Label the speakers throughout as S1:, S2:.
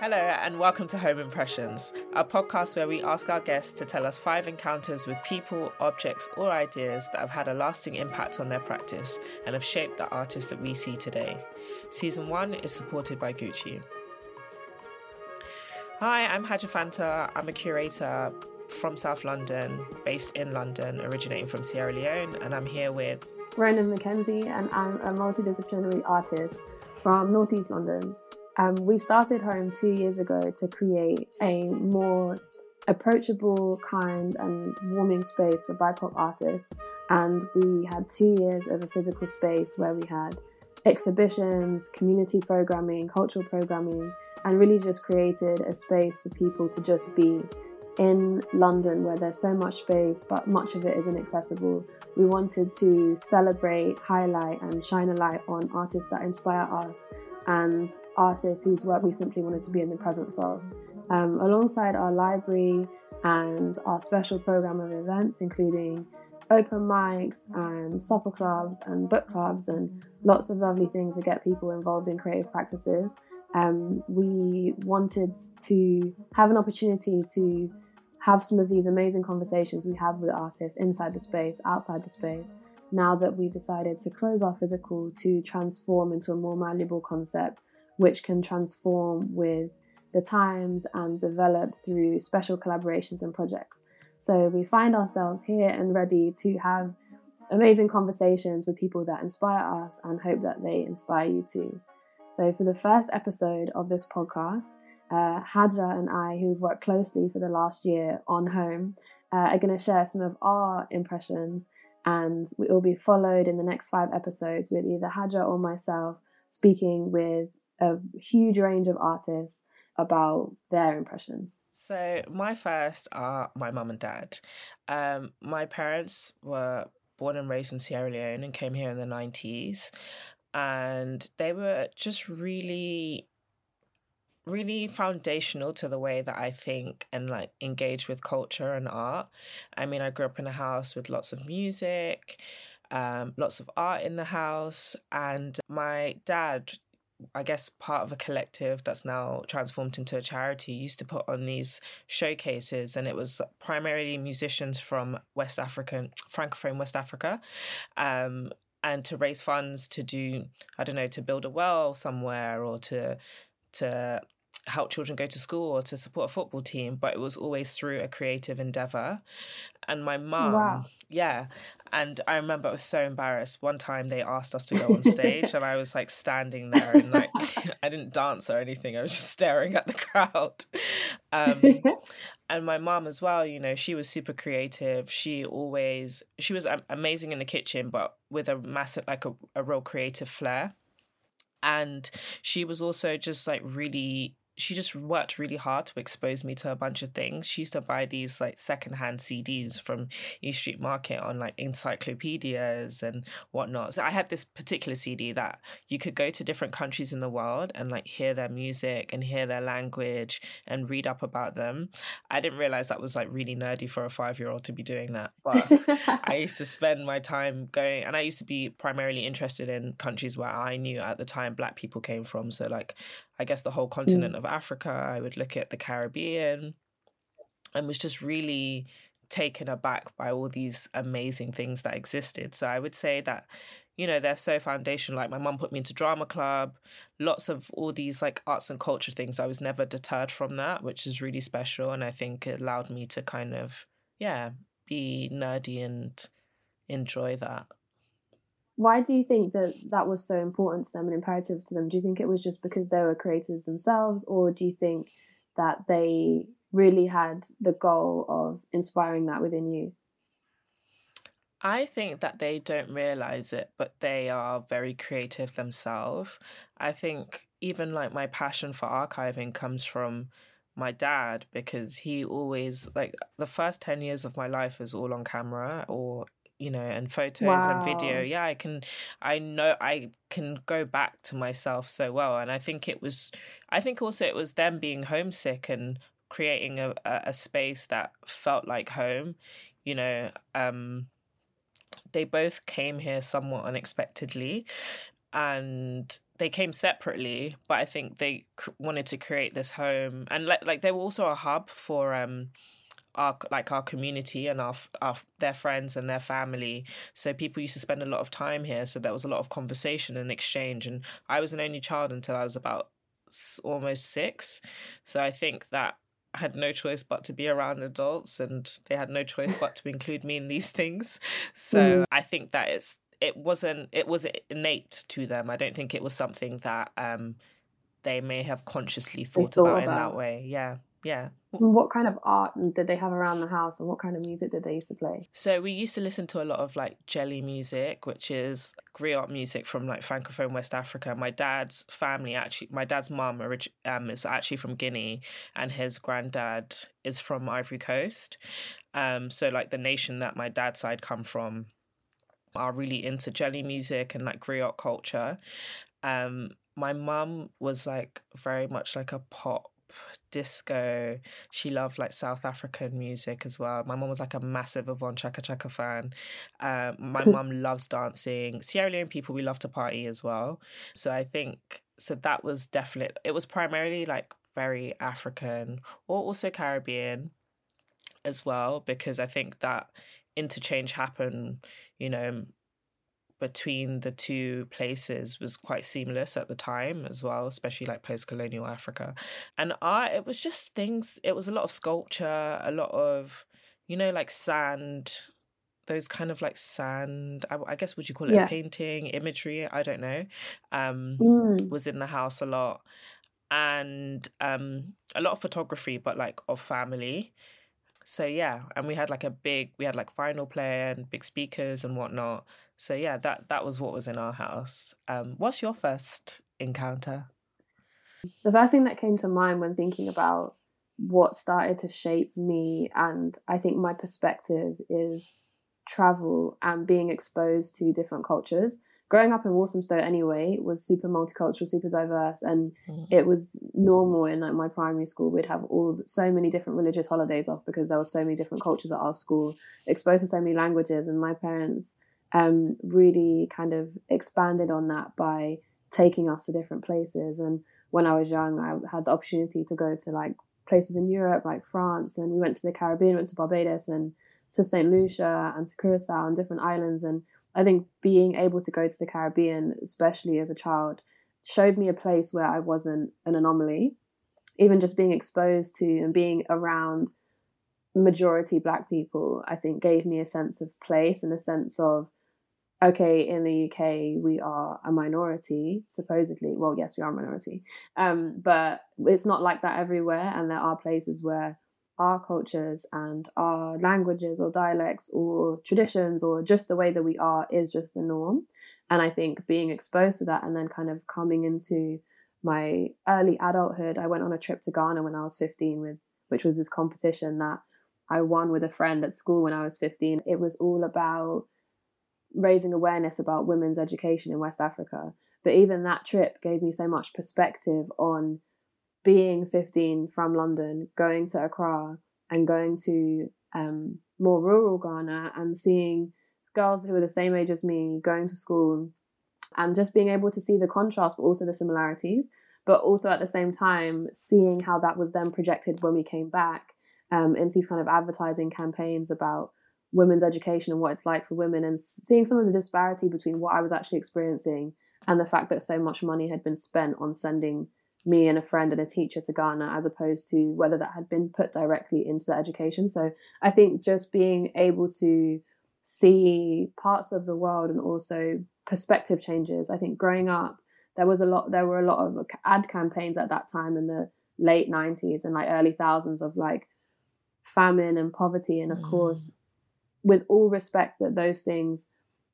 S1: Hello, and welcome to Home Impressions, a podcast where we ask our guests to tell us five encounters with people, objects, or ideas that have had a lasting impact on their practice and have shaped the artist that we see today. Season one is supported by Gucci. Hi, I'm Haja Fanta. I'm a curator from South London, based in London, originating from Sierra Leone, and I'm here with
S2: Ronan McKenzie, and I'm a multidisciplinary artist from Northeast London. Um, we started Home two years ago to create a more approachable, kind, and warming space for BIPOC artists. And we had two years of a physical space where we had exhibitions, community programming, cultural programming, and really just created a space for people to just be in London where there's so much space, but much of it is inaccessible. We wanted to celebrate, highlight, and shine a light on artists that inspire us and artists whose work we simply wanted to be in the presence of. Um, alongside our library and our special program of events, including open mics and supper clubs and book clubs and lots of lovely things to get people involved in creative practices. Um, we wanted to have an opportunity to have some of these amazing conversations we have with artists inside the space, outside the space, now that we've decided to close our physical to transform into a more malleable concept, which can transform with the times and develop through special collaborations and projects. So we find ourselves here and ready to have amazing conversations with people that inspire us and hope that they inspire you too. So for the first episode of this podcast, uh, Haja and I, who've worked closely for the last year on Home, uh, are going to share some of our impressions and it will be followed in the next five episodes with either Haja or myself speaking with a huge range of artists about their impressions.
S1: So, my first are my mum and dad. Um, my parents were born and raised in Sierra Leone and came here in the 90s. And they were just really really foundational to the way that I think and like engage with culture and art. I mean, I grew up in a house with lots of music, um, lots of art in the house, and my dad. I guess part of a collective that's now transformed into a charity used to put on these showcases, and it was primarily musicians from West African, Francophone West Africa, um, and to raise funds to do, I don't know, to build a well somewhere or to to help children go to school or to support a football team, but it was always through a creative endeavor. And my mum, wow. yeah. And I remember I was so embarrassed. One time they asked us to go on stage, and I was like standing there and like I didn't dance or anything. I was just staring at the crowd. Um, and my mom as well, you know, she was super creative. She always she was amazing in the kitchen, but with a massive like a, a real creative flair and she was also just like really she just worked really hard to expose me to a bunch of things. She used to buy these like secondhand CDs from East Street Market on like encyclopedias and whatnot. So I had this particular CD that you could go to different countries in the world and like hear their music and hear their language and read up about them. I didn't realize that was like really nerdy for a five year old to be doing that. But I used to spend my time going, and I used to be primarily interested in countries where I knew at the time black people came from. So like I guess the whole continent mm. of Africa. I would look at the Caribbean and was just really taken aback by all these amazing things that existed. So I would say that, you know, they're so foundational. Like my mum put me into drama club, lots of all these like arts and culture things. I was never deterred from that, which is really special. And I think it allowed me to kind of, yeah, be nerdy and enjoy that.
S2: Why do you think that that was so important to them and imperative to them? Do you think it was just because they were creatives themselves, or do you think that they really had the goal of inspiring that within you?
S1: I think that they don't realize it, but they are very creative themselves. I think even like my passion for archiving comes from my dad because he always like the first 10 years of my life is all on camera or you know, and photos wow. and video. Yeah, I can, I know I can go back to myself so well. And I think it was, I think also it was them being homesick and creating a, a space that felt like home. You know, um, they both came here somewhat unexpectedly. And they came separately, but I think they wanted to create this home, and like like they were also a hub for um our like our community and our, our their friends and their family. So people used to spend a lot of time here so there was a lot of conversation and exchange. And i was an only child until i was about almost six. So i think that I had no choice but to be around adults and they had no choice but to include me in these things. So mm. i think that it's it wasn't it was innate to them. I don't think it was something that um they may have consciously thought, about, about in that way. Yeah yeah.
S2: What kind of art did they have around the house and what kind of music did they used to play?
S1: So we used to listen to a lot of like jeli music, which is griot music from like Francophone West Africa. My dad's family actually, my dad's mum um, is actually from Guinea and his granddad is from Ivory Coast. Um, so like the nation that my dad's side come from are really into jeli music and like griot culture. Um, my mum was like very much like a pop disco. She loved like South African music as well. My mom was like a massive Yvonne Chaka Chaka fan. Um, my mom loves dancing. Sierra Leone people, we love to party as well. So I think, so that was definitely, it was primarily like very African or also Caribbean as well, because I think that interchange happened, you know, between the two places was quite seamless at the time as well, especially like post colonial Africa. And art, it was just things, it was a lot of sculpture, a lot of, you know, like sand, those kind of like sand, I, I guess, would you call it yeah. painting, imagery? I don't know. Um, mm. Was in the house a lot. And um, a lot of photography, but like of family. So yeah, and we had like a big, we had like vinyl player and big speakers and whatnot. So yeah, that that was what was in our house. Um, what's your first encounter?
S2: The first thing that came to mind when thinking about what started to shape me and I think my perspective is travel and being exposed to different cultures. Growing up in Walthamstow anyway was super multicultural, super diverse, and mm. it was normal in like my primary school. We'd have all so many different religious holidays off because there were so many different cultures at our school, exposed to so many languages, and my parents um, really kind of expanded on that by taking us to different places. And when I was young, I had the opportunity to go to like places in Europe, like France, and we went to the Caribbean, went to Barbados and to St. Lucia and to Curacao and different islands. And I think being able to go to the Caribbean, especially as a child, showed me a place where I wasn't an anomaly. Even just being exposed to and being around majority black people, I think gave me a sense of place and a sense of okay, in the UK, we are a minority, supposedly. Well, yes, we are a minority. Um, but it's not like that everywhere. And there are places where our cultures and our languages or dialects or traditions or just the way that we are is just the norm. And I think being exposed to that and then kind of coming into my early adulthood, I went on a trip to Ghana when I was 15 with, which was this competition that I won with a friend at school when I was 15. It was all about raising awareness about women's education in West Africa. But even that trip gave me so much perspective on being 15 from London, going to Accra and going to um, more rural Ghana and seeing girls who were the same age as me going to school and just being able to see the contrast, but also the similarities. But also at the same time, seeing how that was then projected when we came back um, into these kind of advertising campaigns about women's education and what it's like for women and seeing some of the disparity between what I was actually experiencing and the fact that so much money had been spent on sending me and a friend and a teacher to Ghana as opposed to whether that had been put directly into the education. So I think just being able to see parts of the world and also perspective changes. I think growing up there was a lot there were a lot of ad campaigns at that time in the late 90s and like early thousands of like famine and poverty and of mm. course with all respect that those things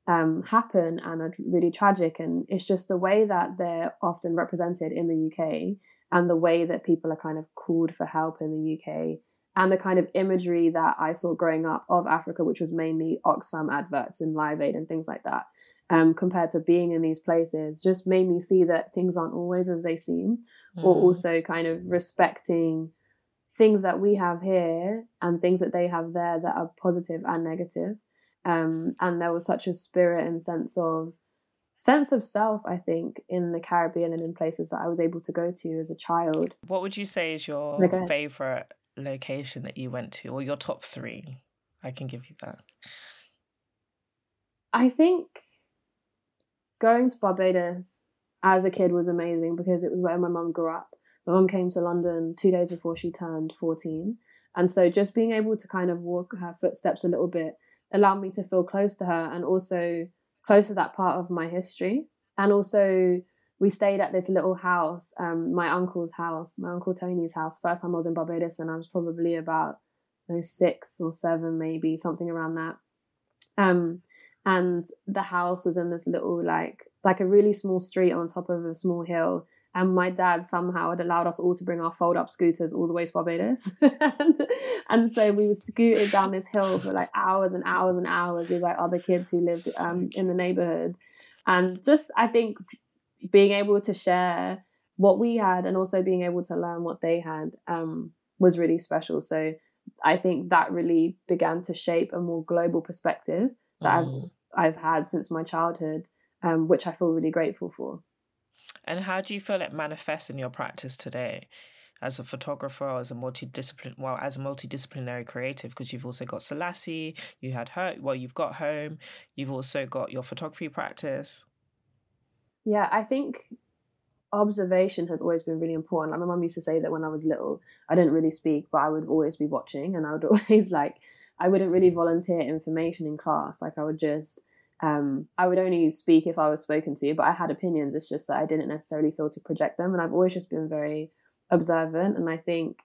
S2: um, happen and are really tragic. And it's just the way that they're often represented in the UK and the way that people are kind of called for help in the UK and the kind of imagery that I saw growing up of Africa, which was mainly Oxfam adverts and Live Aid and things like that, um, compared to being in these places, just made me see that things aren't always as they seem, mm. or also kind of respecting things that we have here and things that they have there that are positive and negative. Um, and there was such a spirit and sense of sense of self, I think, in the Caribbean and in places that I was able to go to as a child.
S1: What would you say is your okay. favorite location that you went to, or your top three? I can give you that.
S2: I think going to Barbados as a kid was amazing because it was where my mum grew up. My mum came to London two days before she turned 14. And so just being able to kind of walk her footsteps a little bit allowed me to feel close to her and also close to that part of my history. And also, we stayed at this little house, um, my uncle's house, my uncle Tony's house. First time I was in Barbados, and I was probably about you know, six or seven, maybe something around that. Um, and the house was in this little like like a really small street on top of a small hill and my dad somehow had allowed us all to bring our fold up scooters all the way to Barbados. and, and, so we were scooted down this hill for like hours and hours and hours with like other kids who lived um, in the neighborhood. And just, I think, being able to share what we had and also being able to learn what they had um, was really special. So I think that really began to shape a more global perspective that mm. I've, I've had since my childhood, um, which I feel really grateful for.
S1: And how do you feel it manifests in your practice today? as a photographer as a multidisciplinary well as a multidisciplinary creative because you've also got Selassie, you had her well you've got home, you've also got your photography practice.
S2: Yeah, I think observation has always been really important. Like my mum used to say that when I was little, I didn't really speak, but I would always be watching and I would always like I wouldn't really volunteer information in class. Like I would just um, I would only speak if I was spoken to, but I had opinions. It's just that I didn't necessarily feel to project them. And I've always just been very observant. And I think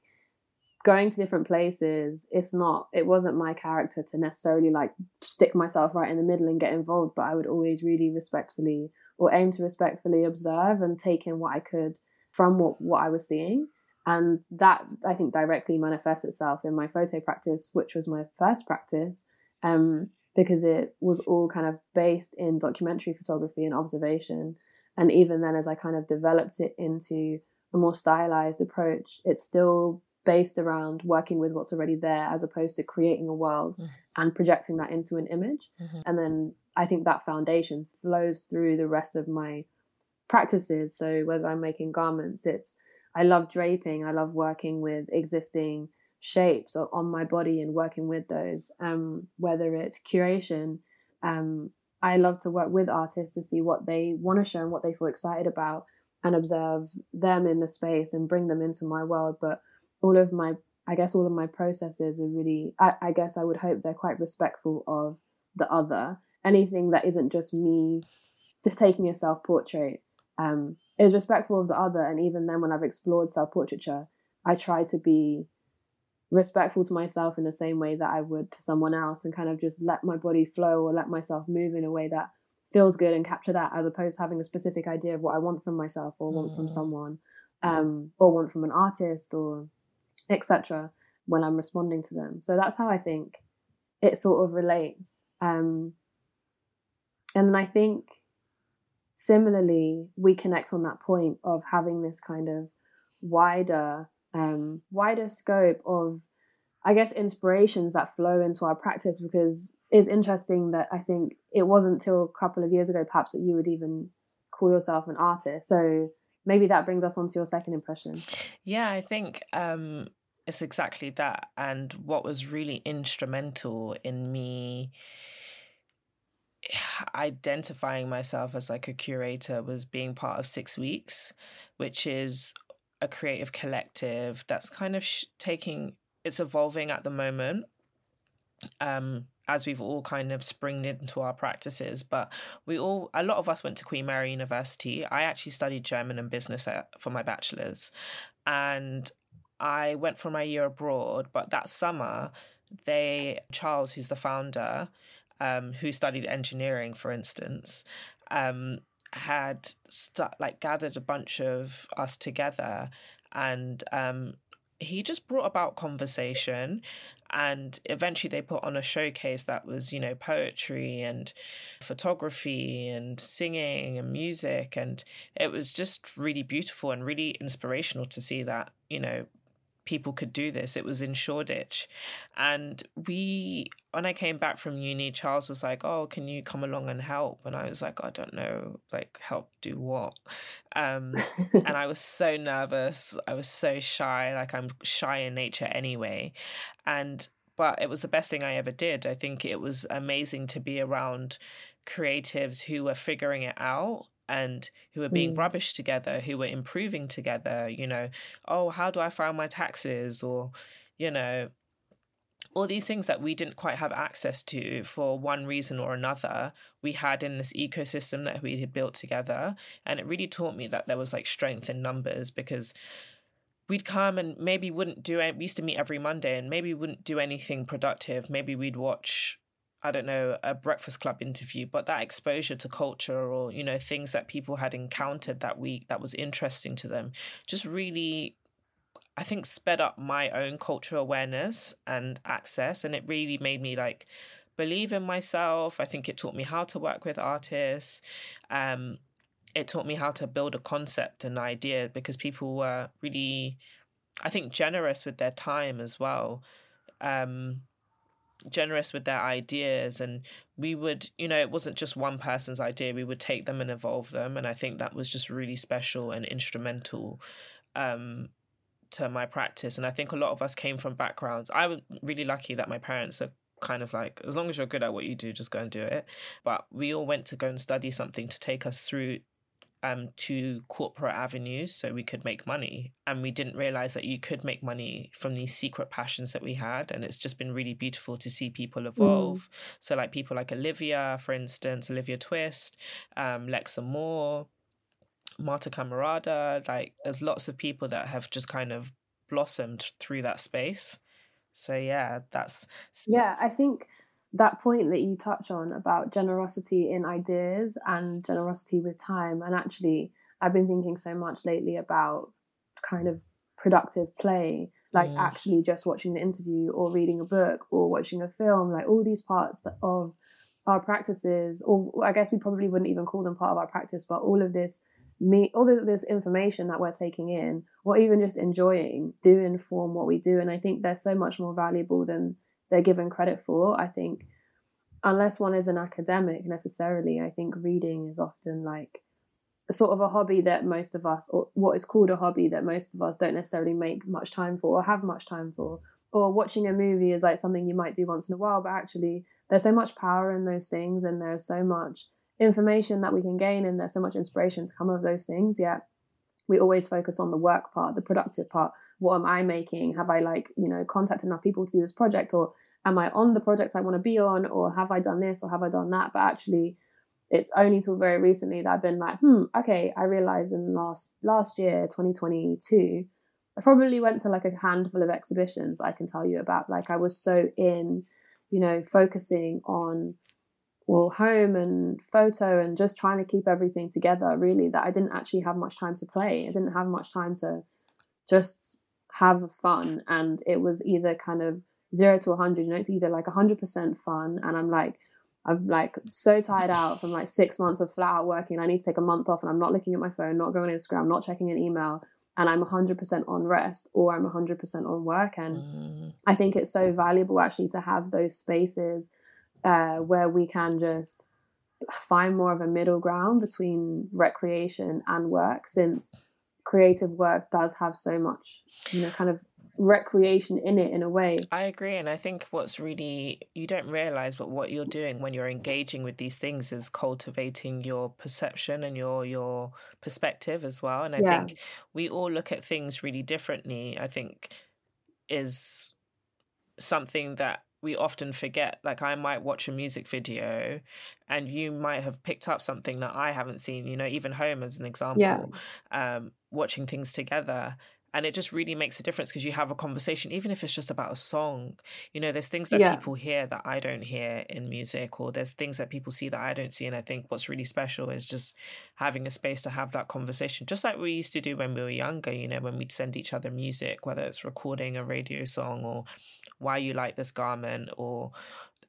S2: going to different places, it's not, it wasn't my character to necessarily like stick myself right in the middle and get involved, but I would always really respectfully or aim to respectfully observe and take in what I could from what, what I was seeing. And that I think directly manifests itself in my photo practice, which was my first practice um, because it was all kind of based in documentary photography and observation. And even then, as I kind of developed it into a more stylized approach, it's still based around working with what's already there as opposed to creating a world mm-hmm. and projecting that into an image. Mm-hmm. And then I think that foundation flows through the rest of my practices. So whether I'm making garments, it's I love draping, I love working with existing shapes on my body and working with those. Um, whether it's curation, um, I love to work with artists to see what they want to show and what they feel excited about and observe them in the space and bring them into my world. But all of my, I guess, all of my processes are really, I, I guess I would hope they're quite respectful of the other. Anything that isn't just me taking a self portrait um, is respectful of the other. And even then, when I've explored self portraiture, I try to be respectful to myself in the same way that I would to someone else and kind of just let my body flow or let myself move in a way that feels good and capture that as opposed to having a specific idea of what I want from myself or want mm. from someone um, or want from an artist or etc when I'm responding to them. So that's how I think it sort of relates. Um, and I think similarly, we connect on that point of having this kind of wider um, wider scope of, I guess, inspirations that flow into our practice because it's interesting that I think it wasn't till a couple of years ago, perhaps, that you would even call yourself an artist. So maybe that brings us on to your second impression.
S1: Yeah, I think um, it's exactly that. And what was really instrumental in me identifying myself as like a curator was being part of six weeks which is a creative collective that's kind of sh- taking it's evolving at the moment um as we've all kind of springed into our practices but we all a lot of us went to queen mary university. I actually studied german and business at, for my bachelor's and i went for my year abroad but that summer they charles who's the founder um, who studied engineering for instance um, had st- like gathered a bunch of us together and um, he just brought about conversation and eventually they put on a showcase that was you know poetry and photography and singing and music and it was just really beautiful and really inspirational to see that you know people could do this. It was in Shoreditch. And we, when I came back from uni, Charles was like, Oh, can you come along and help? And I was like, I don't know, like, help do what? Um, and I was so nervous. I was so shy. Like, I'm shy in nature anyway. And, but it was the best thing I ever did. I think it was amazing to be around creatives who were figuring it out and who were being mm. rubbish together, who were improving together, you know, oh, how do I file my taxes? Or, you know, all these things that we didn't quite have access to for one reason or another, we had in this ecosystem that we had built together. And it really taught me that there was like strength in numbers because we'd come and maybe wouldn't do it. We used to meet every Monday and maybe wouldn't do anything productive. Maybe we'd watch I don't know, a Breakfast Club interview, but that exposure to culture or, you know, things that people had encountered that week that was interesting to them just really, I think, sped up my own cultural awareness and access. And it really made me like believe in myself. I think it taught me how to work with artists. Um, it taught me how to build a concept and idea because people were really, I think, generous with their time as well. Um, generous with their ideas and we would you know it wasn't just one person's idea we would take them and evolve them and i think that was just really special and instrumental um to my practice and i think a lot of us came from backgrounds. I was really lucky that my parents are kind of like as long as you're good at what you do just go and do it. But we all went to go and study something to take us through um, to corporate avenues so we could make money. And we didn't realize that you could make money from these secret passions that we had. And it's just been really beautiful to see people evolve. Mm. So, like people like Olivia, for instance, Olivia Twist, um, Lexa Moore, Marta Camarada, like there's lots of people that have just kind of blossomed through that space. So, yeah, that's.
S2: Yeah, I think that point that you touch on about generosity in ideas and generosity with time and actually i've been thinking so much lately about kind of productive play like mm. actually just watching the interview or reading a book or watching a film like all these parts of our practices or i guess we probably wouldn't even call them part of our practice but all of this me all of this information that we're taking in or even just enjoying do inform what we do and i think they're so much more valuable than they're given credit for. I think unless one is an academic necessarily, I think reading is often like sort of a hobby that most of us, or what is called a hobby that most of us don't necessarily make much time for or have much time for. Or watching a movie is like something you might do once in a while, but actually there's so much power in those things and there's so much information that we can gain and there's so much inspiration to come of those things. Yet we always focus on the work part, the productive part. What am I making? Have I like, you know, contacted enough people to do this project or am I on the project I want to be on, or have I done this or have I done that? But actually, it's only till very recently that I've been like, hmm, okay, I realized in last last year, 2022, I probably went to like a handful of exhibitions I can tell you about. Like I was so in, you know, focusing on well, home and photo and just trying to keep everything together really that I didn't actually have much time to play. I didn't have much time to just have fun and it was either kind of zero to 100 you know it's either like 100% fun and i'm like i'm like so tired out from like six months of flat out working i need to take a month off and i'm not looking at my phone not going on instagram not checking an email and i'm 100% on rest or i'm 100% on work and mm. i think it's so valuable actually to have those spaces uh, where we can just find more of a middle ground between recreation and work since creative work does have so much you know kind of recreation in it in a way.
S1: I agree. And I think what's really, you don't realize, but what you're doing when you're engaging with these things is cultivating your perception and your, your perspective as well. And I yeah. think we all look at things really differently. I think is something that we often forget. Like I might watch a music video and you might have picked up something that I haven't seen, you know, even home as an example, yeah. um, watching things together and it just really makes a difference because you have a conversation even if it's just about a song. You know there's things that yeah. people hear that i don't hear in music or there's things that people see that i don't see. And i think what's really special is just having a space to have that conversation. Just like we used to do when we were younger you know when we'd send each other music whether it's recording a radio song or why you like this garment or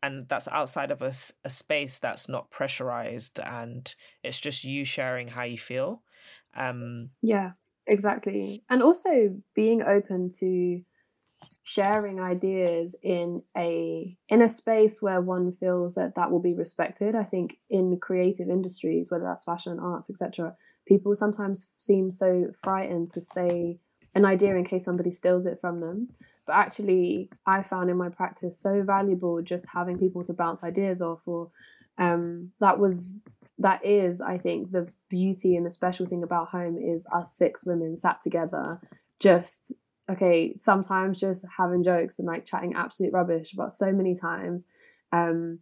S1: and that's outside of a, a space that's not pressurized and it's just you sharing how you feel. Um
S2: yeah exactly. And also being open to sharing ideas in a in a space where one feels that that will be respected. I think in creative industries whether that's fashion and arts etc people sometimes seem so frightened to say an idea in case somebody steals it from them. But actually i found in my practice so valuable just having people to bounce ideas off or um, that was that is i think the beauty and the special thing about home is us six women sat together just okay sometimes just having jokes and like chatting absolute rubbish but so many times um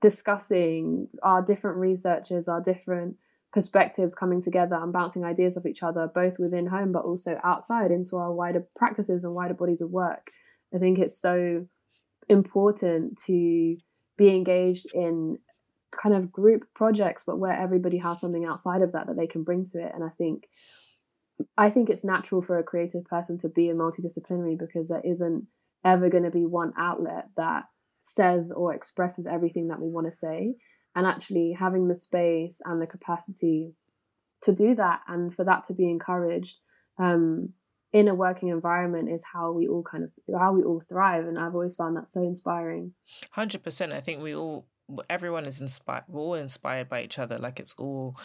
S2: discussing our different researchers our different perspectives coming together and bouncing ideas off each other, both within home but also outside into our wider practices and wider bodies of work. I think it's so important to be engaged in kind of group projects, but where everybody has something outside of that that they can bring to it. And I think I think it's natural for a creative person to be a multidisciplinary because there isn't ever going to be one outlet that says or expresses everything that we want to say. And actually having the space and the capacity to do that and for that to be encouraged um, in a working environment is how we all kind of how we all thrive. And i've always found that so inspiring.
S1: 100% i think we all everyone is inspired we're all inspired by each other like it's all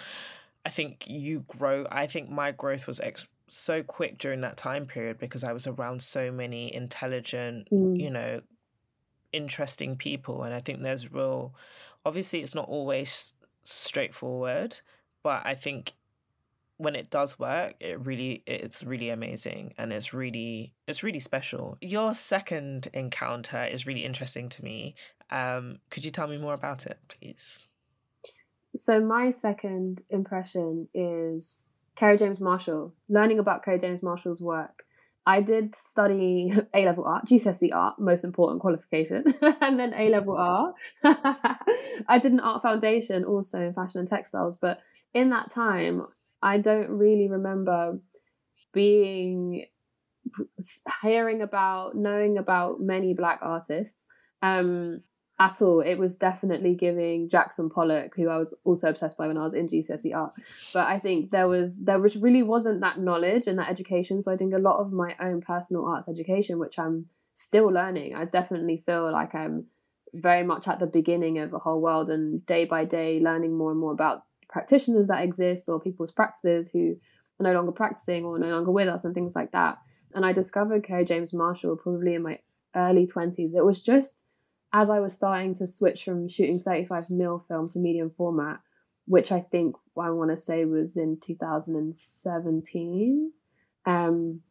S1: i think you grow i think my growth was ex- so quick during that time period because i was around so many intelligent mm. you know interesting people and i think there's real obviously it's not always straightforward, but I think when it does work, it really it's really amazing and it's really it's really special. Your second encounter is really interesting to me. Um, could you tell me more about it, please?
S2: So my second impression is Kerry James Marshall. Learning about Kerry James Marshall's work I did study A level art, GCSE art, most important qualification, and then A level art. I did an art foundation also in fashion and textiles, but in that time, I don't really remember being hearing about, knowing about many black artists. Um, at all. It was definitely giving Jackson Pollock, who I was also obsessed by when I was in GCSE art. But I think there was there was really wasn't that knowledge and that education. So I think a lot of my own personal arts education, which I'm still learning, I definitely feel like I'm very much at the beginning of a whole world and day by day learning more and more about practitioners that exist or people's practices who are no longer practicing or no longer with us and things like that. And I discovered Kerry James Marshall probably in my early 20s. It was just as I was starting to switch from shooting 35 mil film to medium format, which I think I want to say was in 2017. Um,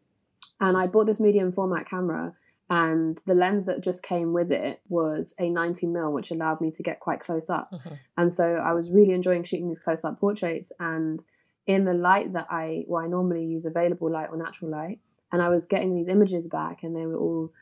S2: and I bought this medium format camera, and the lens that just came with it was a 90 mil, which allowed me to get quite close up. Mm-hmm. And so I was really enjoying shooting these close up portraits. And in the light that I, well, I normally use available light or natural light, and I was getting these images back, and they were all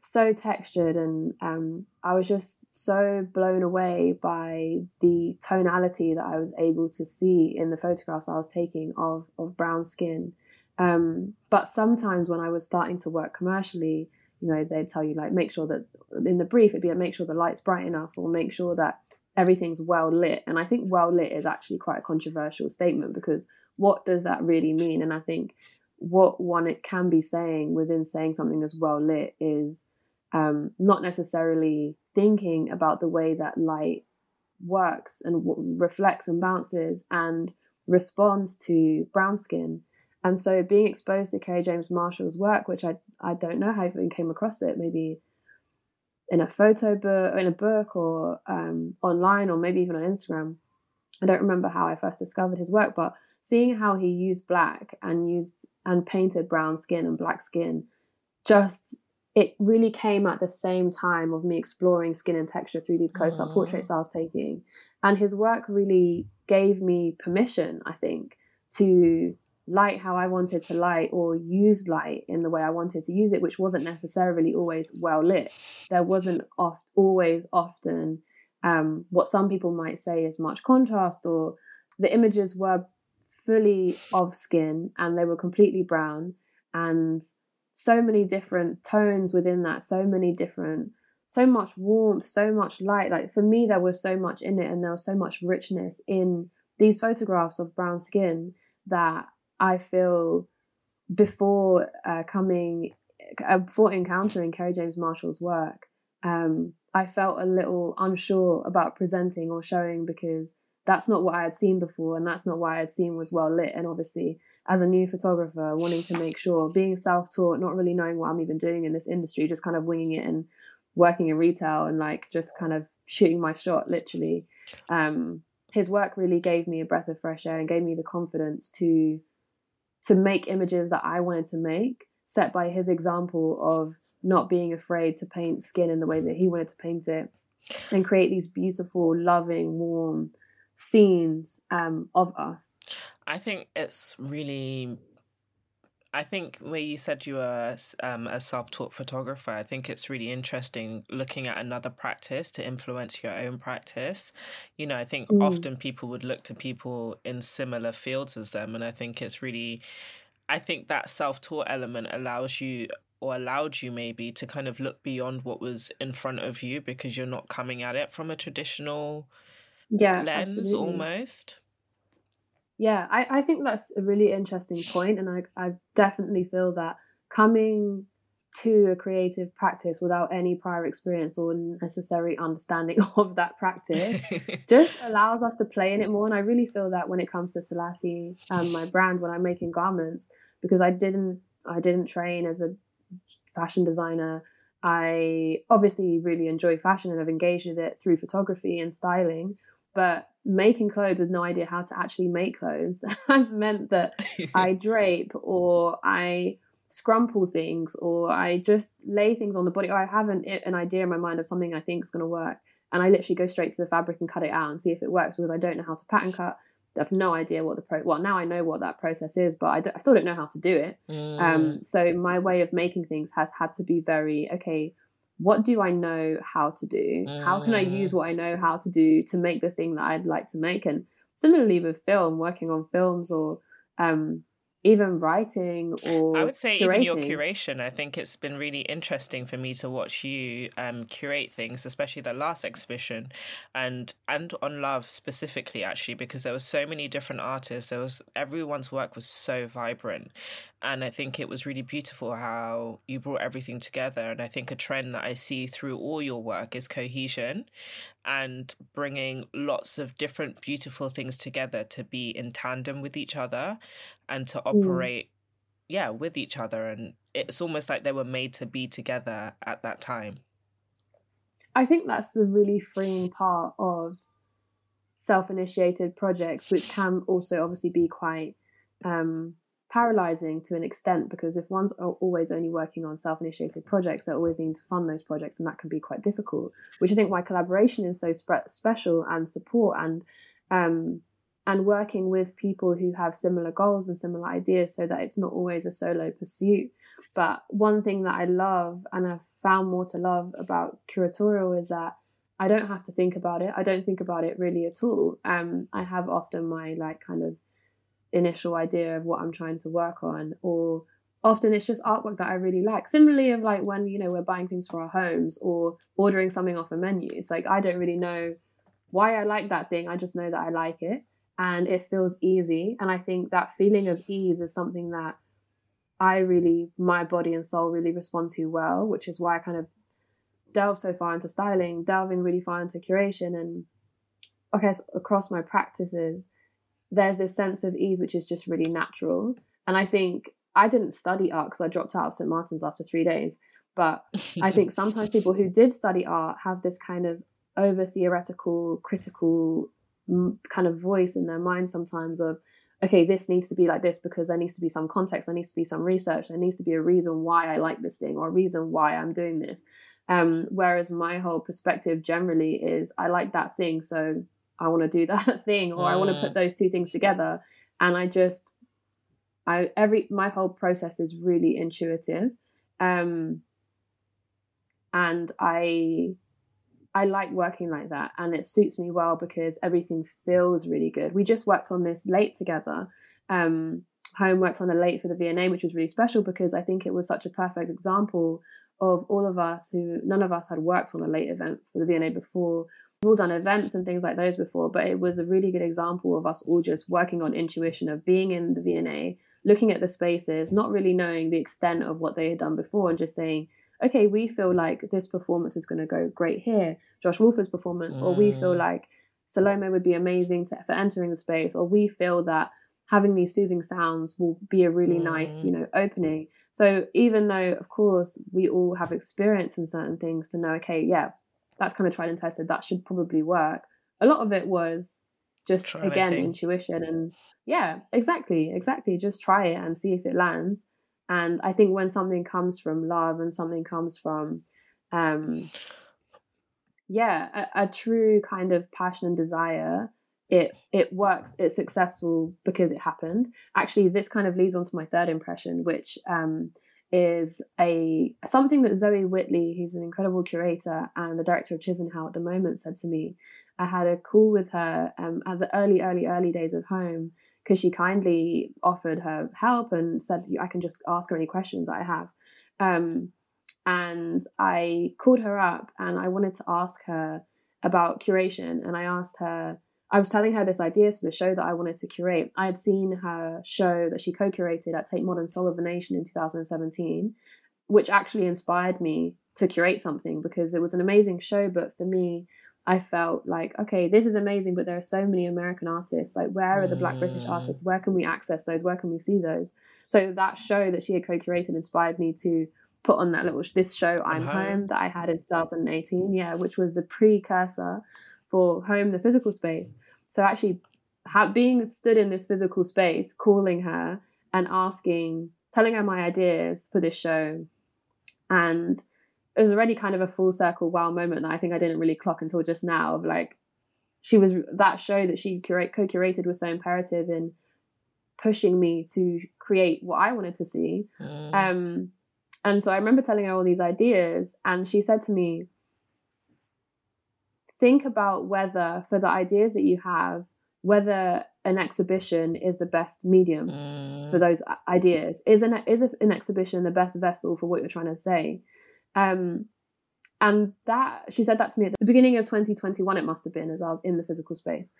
S2: so textured and um, I was just so blown away by the tonality that I was able to see in the photographs I was taking of of brown skin. Um, but sometimes when I was starting to work commercially, you know, they'd tell you like make sure that in the brief it'd be like make sure the light's bright enough or make sure that everything's well lit. And I think well lit is actually quite a controversial statement because what does that really mean? And I think what one it can be saying within saying something as well lit is um, not necessarily thinking about the way that light works and w- reflects and bounces and responds to brown skin. And so being exposed to Kerry James Marshall's work, which I, I don't know how I even came across it, maybe in a photo book, in a book or um, online or maybe even on Instagram. I don't remember how I first discovered his work, but seeing how he used black and used and painted brown skin and black skin just it really came at the same time of me exploring skin and texture through these close-up mm. portraits I was taking. And his work really gave me permission, I think, to light how I wanted to light or use light in the way I wanted to use it, which wasn't necessarily always well lit. There wasn't oft, always often um, what some people might say is much contrast, or the images were fully of skin and they were completely brown. And so many different tones within that, so many different, so much warmth, so much light. Like for me, there was so much in it, and there was so much richness in these photographs of brown skin that I feel before uh, coming, uh, before encountering Kerry James Marshall's work, um, I felt a little unsure about presenting or showing because that's not what I had seen before, and that's not what I had seen was well lit. And obviously, as a new photographer, wanting to make sure, being self taught, not really knowing what I'm even doing in this industry, just kind of winging it and working in retail and like just kind of shooting my shot, literally. Um, his work really gave me a breath of fresh air and gave me the confidence to to make images that I wanted to make, set by his example of not being afraid to paint skin in the way that he wanted to paint it, and create these beautiful, loving, warm scenes um, of us.
S1: I think it's really I think where you said you were um, a self taught photographer, I think it's really interesting looking at another practice to influence your own practice. You know, I think mm. often people would look to people in similar fields as them. And I think it's really, I think that self taught element allows you or allowed you maybe to kind of look beyond what was in front of you because you're not coming at it from a traditional yeah, lens absolutely. almost.
S2: Yeah, I, I think that's a really interesting point, and I I definitely feel that coming to a creative practice without any prior experience or necessary understanding of that practice just allows us to play in it more. And I really feel that when it comes to Selassie and my brand, when I'm making garments, because I didn't I didn't train as a fashion designer. I obviously really enjoy fashion and I've engaged with it through photography and styling, but making clothes with no idea how to actually make clothes has meant that I drape or I scrumple things or I just lay things on the body or I have an, an idea in my mind of something I think is going to work and I literally go straight to the fabric and cut it out and see if it works because I don't know how to pattern cut. I have no idea what the pro. Well, now I know what that process is, but I, I still don't know how to do it. Mm. Um, so my way of making things has had to be very okay what do I know how to do? How can I use mm. what I know how to do to make the thing that I'd like to make? And similarly with film, working on films or um, even writing or
S1: I would say curating. even your curation. I think it's been really interesting for me to watch you um, curate things, especially the last exhibition, and and on love specifically actually because there were so many different artists. There was everyone's work was so vibrant, and I think it was really beautiful how you brought everything together. And I think a trend that I see through all your work is cohesion and bringing lots of different beautiful things together to be in tandem with each other and to mm. operate, mm. yeah, with each other. And it's almost like they were made to be together at that time.
S2: I think that's the really freeing part of self initiated projects, which can also obviously be quite um, paralyzing to an extent because if one's always only working on self-initiated projects they're always needing to fund those projects and that can be quite difficult which i think why collaboration is so spe- special and support and um, and working with people who have similar goals and similar ideas so that it's not always a solo pursuit but one thing that i love and i've found more to love about curatorial is that i don't have to think about it i don't think about it really at all um, i have often my like kind of initial idea of what I'm trying to work on or often it's just artwork that I really like. Similarly of like when, you know, we're buying things for our homes or ordering something off a menu. It's like I don't really know why I like that thing. I just know that I like it and it feels easy. And I think that feeling of ease is something that I really my body and soul really respond to well, which is why I kind of delve so far into styling, delving really far into curation and okay, so across my practices there's this sense of ease which is just really natural. And I think I didn't study art because I dropped out of St. Martin's after three days. But I think sometimes people who did study art have this kind of over theoretical, critical kind of voice in their mind sometimes of, okay, this needs to be like this because there needs to be some context, there needs to be some research, there needs to be a reason why I like this thing or a reason why I'm doing this. Um, whereas my whole perspective generally is I like that thing, so I want to do that thing or mm. I want to put those two things together. And I just, I every my whole process is really intuitive, um, and I I like working like that, and it suits me well because everything feels really good. We just worked on this late together. Um, Home worked on a late for the V&A, which was really special because I think it was such a perfect example of all of us who none of us had worked on a late event for the V&A before We've all done events and things like those before, but it was a really good example of us all just working on intuition of being in the V&A, looking at the spaces, not really knowing the extent of what they had done before, and just saying, okay, we feel like this performance is going to go great here, Josh Wolfer's performance, mm. or we feel mm. like Salome would be amazing to, for entering the space, or we feel that having these soothing sounds will be a really mm. nice, you know, opening. So even though, of course, we all have experience in certain things to know, okay, yeah, that's kind of tried and tested, that should probably work. A lot of it was just again intuition and yeah, exactly, exactly. Just try it and see if it lands. And I think when something comes from love and something comes from um yeah, a, a true kind of passion and desire, it it works it's successful because it happened. Actually this kind of leads on to my third impression which um, is a something that zoe whitley who's an incredible curator and the director of Chisenhale at the moment said to me. I had a call with her um, at the early early early days of home because she kindly offered her help and said i can just ask her any questions i have um, and i called her up and i wanted to ask her about curation and i asked her I was telling her this idea for the show that I wanted to curate. I had seen her show that she co-curated at Tate Modern Soul of a Nation in 2017, which actually inspired me to curate something because it was an amazing show. But for me, I felt like, okay, this is amazing, but there are so many American artists. Like, where are the Black British mm. artists? Where can we access those? Where can we see those? So that show that she had co-curated inspired me to put on that little this show, I'm Home, that I had in 2018. Yeah, which was the precursor for home, the physical space. So actually, being stood in this physical space, calling her and asking, telling her my ideas for this show, and it was already kind of a full circle wow moment that I think I didn't really clock until just now. Of like, she was that show that she curate, co-curated was so imperative in pushing me to create what I wanted to see. Mm. Um, and so I remember telling her all these ideas, and she said to me, think about whether for the ideas that you have whether an exhibition is the best medium mm. for those ideas is an is an exhibition the best vessel for what you're trying to say um, and that she said that to me at the beginning of 2021 it must have been as i was in the physical space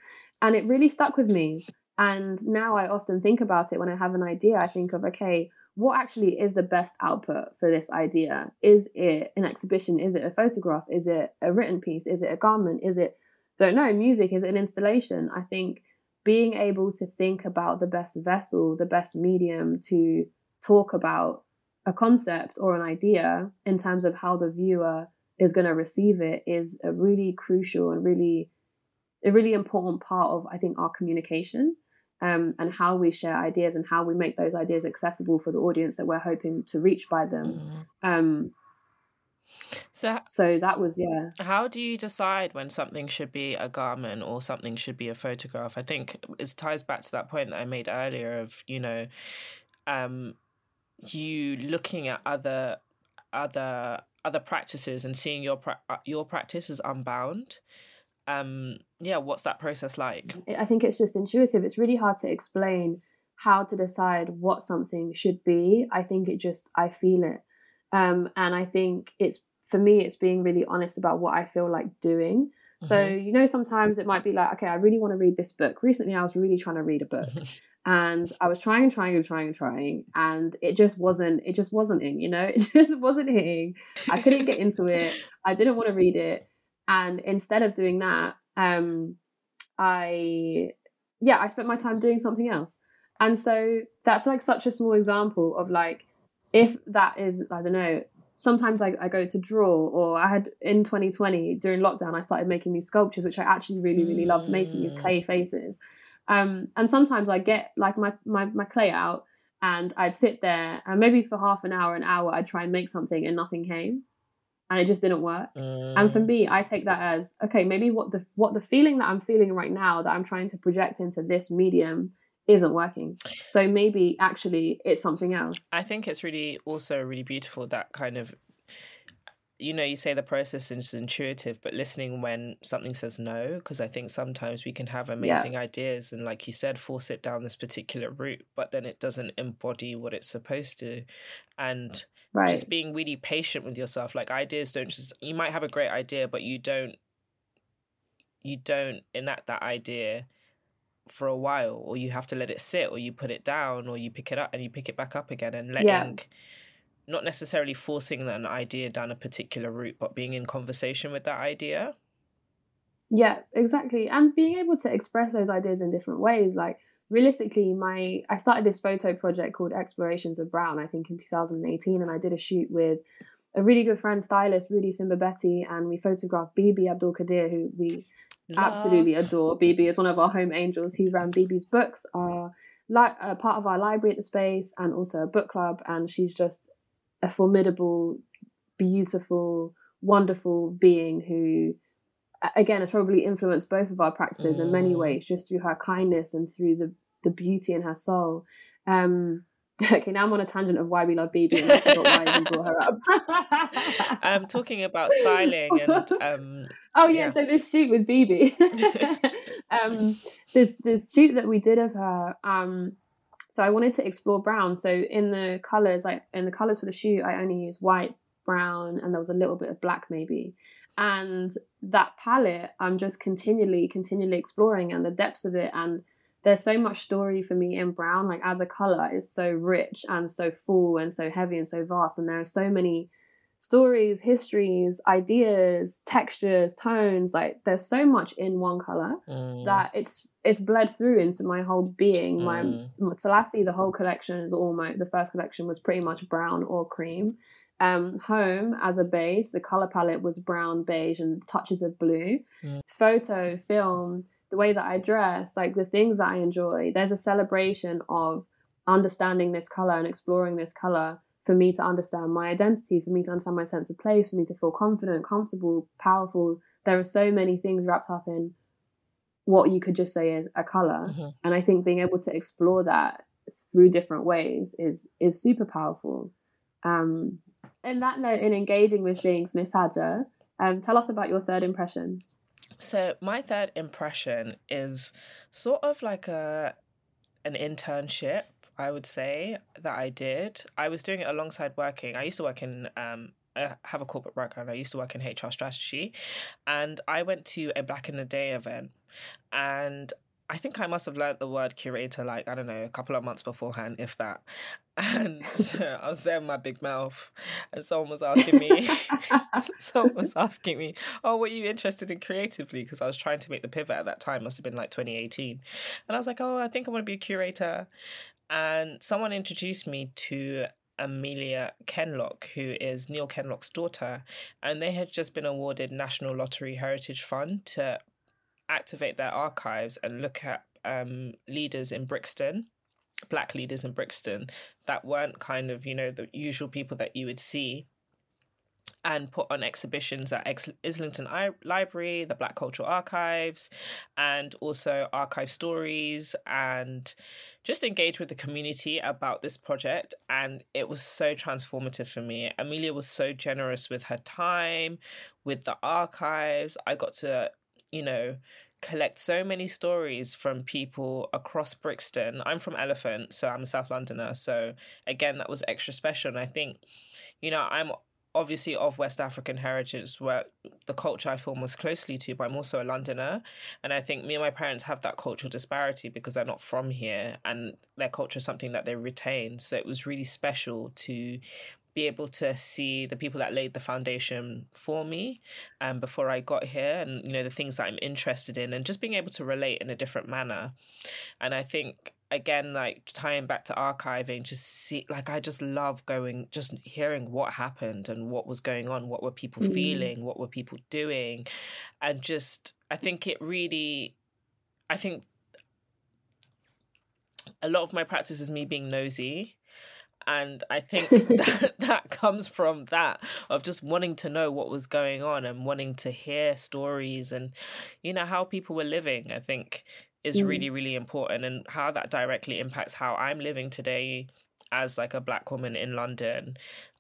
S2: and it really stuck with me and now i often think about it when i have an idea i think of okay what actually is the best output for this idea? Is it an exhibition? Is it a photograph? Is it a written piece? Is it a garment? Is it, don't know, music? Is it an installation? I think being able to think about the best vessel, the best medium to talk about a concept or an idea in terms of how the viewer is going to receive it is a really crucial and really a really important part of I think our communication um, and how we share ideas and how we make those ideas accessible for the audience that we're hoping to reach by them. Mm. Um, so, so that was yeah.
S1: How do you decide when something should be a garment or something should be a photograph? I think it ties back to that point that I made earlier of you know, um, you looking at other other other practices and seeing your pra- uh, your practice as unbound um yeah what's that process like?
S2: I think it's just intuitive. It's really hard to explain how to decide what something should be. I think it just i feel it. Um and i think it's for me it's being really honest about what i feel like doing. Mm-hmm. so you know sometimes it might be like okay i really want to read this book. Recently i was really trying to read a book and i was trying and trying and trying and trying and it just wasn't it just wasn't in you know it just wasn't hitting i couldn't get into it i didn't want to read it and instead of doing that, um, I, yeah, I spent my time doing something else. And so that's like such a small example of like, if that is, I don't know, sometimes I, I go to draw or I had in 2020 during lockdown, I started making these sculptures, which I actually really, really mm. loved making these clay faces. Um, and sometimes I get like my, my, my clay out and I'd sit there and maybe for half an hour, an hour, I'd try and make something and nothing came and it just didn't work. And for mm. me, I take that as okay, maybe what the what the feeling that I'm feeling right now that I'm trying to project into this medium isn't working. So maybe actually it's something else.
S1: I think it's really also really beautiful that kind of you know, you say the process is intuitive, but listening when something says no, because I think sometimes we can have amazing yeah. ideas and, like you said, force it down this particular route, but then it doesn't embody what it's supposed to. And right. just being really patient with yourself. Like ideas don't just you might have a great idea, but you don't you don't enact that idea for a while or you have to let it sit or you put it down or you pick it up and you pick it back up again and letting
S2: Yeah.
S1: Not necessarily forcing an idea down a particular route but being in conversation with that idea
S2: Yeah, exactly. And being able to express those ideas in different ways. Like realistically, my I started this photo project called Explorations of Brown, I think in 2018, and I did a shoot with a really good friend stylist, Rudy Simba Betty, and we photographed Bibi Abdul Kadir, who we absolutely adore. Bibi is one of our home angels who ran Bibi's books, are like a part of our library at the space and also a book club, and she's just a formidable, beautiful, wonderful being who again has probably influenced both of our practices in many
S1: Mm.
S2: ways just through her kindness and through the the beauty in her soul um okay now i'm on a tangent of why we love Bibi and i forgot why i even brought her up
S1: i'm talking about styling and um
S2: Oh yeah,
S1: Yeah.
S2: so this shoot with Bibi, um, this this shoot that we did of her. Um, so I wanted to explore brown. So in the colors, like in the colors for the shoot, I only used white, brown, and there was a little bit of black maybe. And that palette, I'm just continually, continually exploring and the depths of it. And there's so much story for me in brown. Like as a color, is so rich and so full and so heavy and so vast. And there are so many stories, histories, ideas, textures, tones. Like there's so much in one color
S1: mm,
S2: that it's it's bled through into my whole being. My
S1: Mm.
S2: my Selasi, the whole collection is almost the first collection was pretty much brown or cream. Um, home as a base, the color palette was brown, beige, and touches of blue.
S1: Mm.
S2: Photo, film, the way that I dress, like the things that I enjoy. There's a celebration of understanding this color and exploring this color for me to understand my identity, for me to understand my sense of place, for me to feel confident, comfortable, powerful. There are so many things wrapped up in what you could just say is a color.
S1: Mhm.
S2: And I think being able to explore that through different ways is is super powerful. Um, in that note, in engaging with things, Miss Haja, um, tell us about your third impression.
S1: So my third impression is sort of like a an internship, I would say, that I did. I was doing it alongside working. I used to work in um I have a corporate background. I used to work in HR strategy and I went to a back in the day event and I think I must have learned the word curator like, I don't know, a couple of months beforehand, if that. And so I was there in my big mouth and someone was asking me someone was asking me, "Oh, were you interested in creatively?" Because I was trying to make the pivot at that time. Must have been like 2018, and I was like, "Oh, I think I want to be a curator." And someone introduced me to Amelia Kenlock, who is Neil Kenlock's daughter, and they had just been awarded National Lottery Heritage Fund to activate their archives and look at um, leaders in Brixton. Black leaders in Brixton that weren't kind of, you know, the usual people that you would see and put on exhibitions at Ex- Islington I- Library, the Black Cultural Archives, and also archive stories and just engage with the community about this project. And it was so transformative for me. Amelia was so generous with her time, with the archives. I got to, you know, collect so many stories from people across Brixton. I'm from Elephant, so I'm a South Londoner. So again, that was extra special. And I think, you know, I'm obviously of West African heritage where the culture I feel most closely to, but I'm also a Londoner. And I think me and my parents have that cultural disparity because they're not from here and their culture is something that they retain. So it was really special to be able to see the people that laid the foundation for me um, before I got here and you know the things that I'm interested in and just being able to relate in a different manner. And I think again like tying back to archiving just see like I just love going just hearing what happened and what was going on what were people
S2: Mm.
S1: feeling what were people doing and just I think it really I think a lot of my practice is me being nosy and I think that, that comes from that of just wanting to know what was going on and wanting to hear stories and you know how people were living I think is
S2: Mm.
S1: really really important and how that directly impacts how I'm living today as like a black woman in London